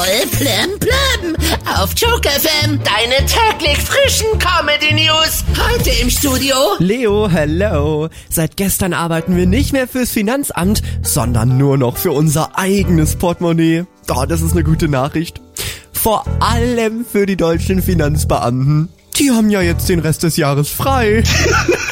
Voll plem plem. Auf Joke FM, deine täglich frischen Comedy News. Heute im Studio. Leo, hello. Seit gestern arbeiten wir nicht mehr fürs Finanzamt, sondern nur noch für unser eigenes Portemonnaie. Oh, das ist eine gute Nachricht. Vor allem für die deutschen Finanzbeamten. Die haben ja jetzt den Rest des Jahres frei.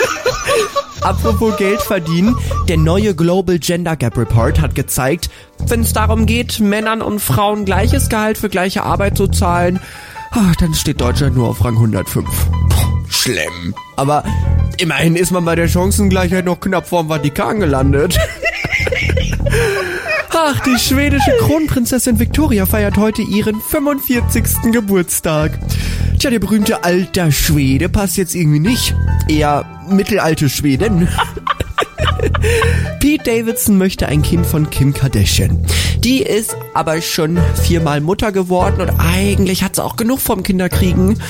Apropos Geld verdienen, der neue Global Gender Gap Report hat gezeigt, wenn es darum geht, Männern und Frauen gleiches Gehalt für gleiche Arbeit zu zahlen, ah, dann steht Deutschland nur auf Rang 105. Puh, schlimm. Aber immerhin ist man bei der Chancengleichheit noch knapp vorm Vatikan gelandet. Ach, die schwedische Kronprinzessin Victoria feiert heute ihren 45. Geburtstag. Tja, der berühmte alter Schwede passt jetzt irgendwie nicht. Eher mittelalte Schweden. Pete Davidson möchte ein Kind von Kim Kardashian. Die ist aber schon viermal Mutter geworden und eigentlich hat sie auch genug vom Kinderkriegen.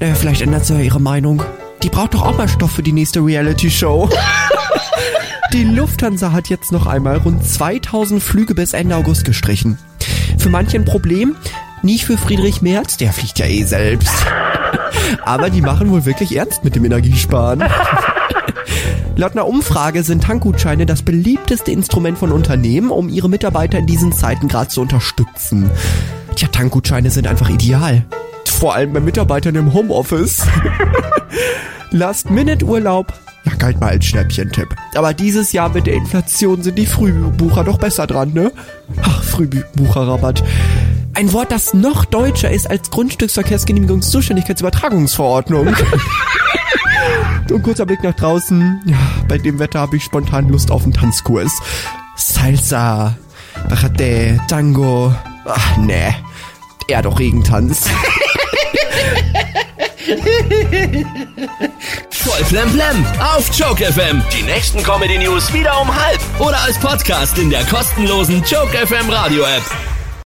Naja, vielleicht ändert sie ja ihre Meinung. Die braucht doch auch mal Stoff für die nächste Reality-Show. Die Lufthansa hat jetzt noch einmal rund 2000 Flüge bis Ende August gestrichen. Für manche ein Problem, nicht für Friedrich Merz, der fliegt ja eh selbst. Aber die machen wohl wirklich ernst mit dem Energiesparen. Laut einer Umfrage sind Tankgutscheine das beliebteste Instrument von Unternehmen, um ihre Mitarbeiter in diesen Zeiten gerade zu unterstützen. Tja, Tankgutscheine sind einfach ideal. Vor allem bei Mitarbeitern im Homeoffice. Last-Minute-Urlaub ja, galt mal als Schnäppchentipp. Aber dieses Jahr mit der Inflation sind die Frühbucher doch besser dran, ne? Ach, Frühbucherrabatt. Ein Wort, das noch deutscher ist als Grundstücksverkehrsgenehmigungszuständigkeitsübertragungsverordnung. Und kurzer Blick nach draußen. Ja, bei dem Wetter habe ich spontan Lust auf einen Tanzkurs. Salsa, Bachate, Tango. Ach, nee. Eher doch Regentanz. Voll Flemplem auf Joke FM. Die nächsten Comedy News wieder um halb oder als Podcast in der kostenlosen Joke FM Radio App.